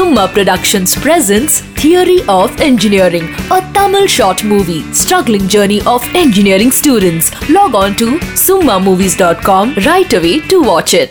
Summa Productions presents Theory of Engineering, a Tamil short movie, struggling journey of engineering students. Log on to summamovies.com right away to watch it.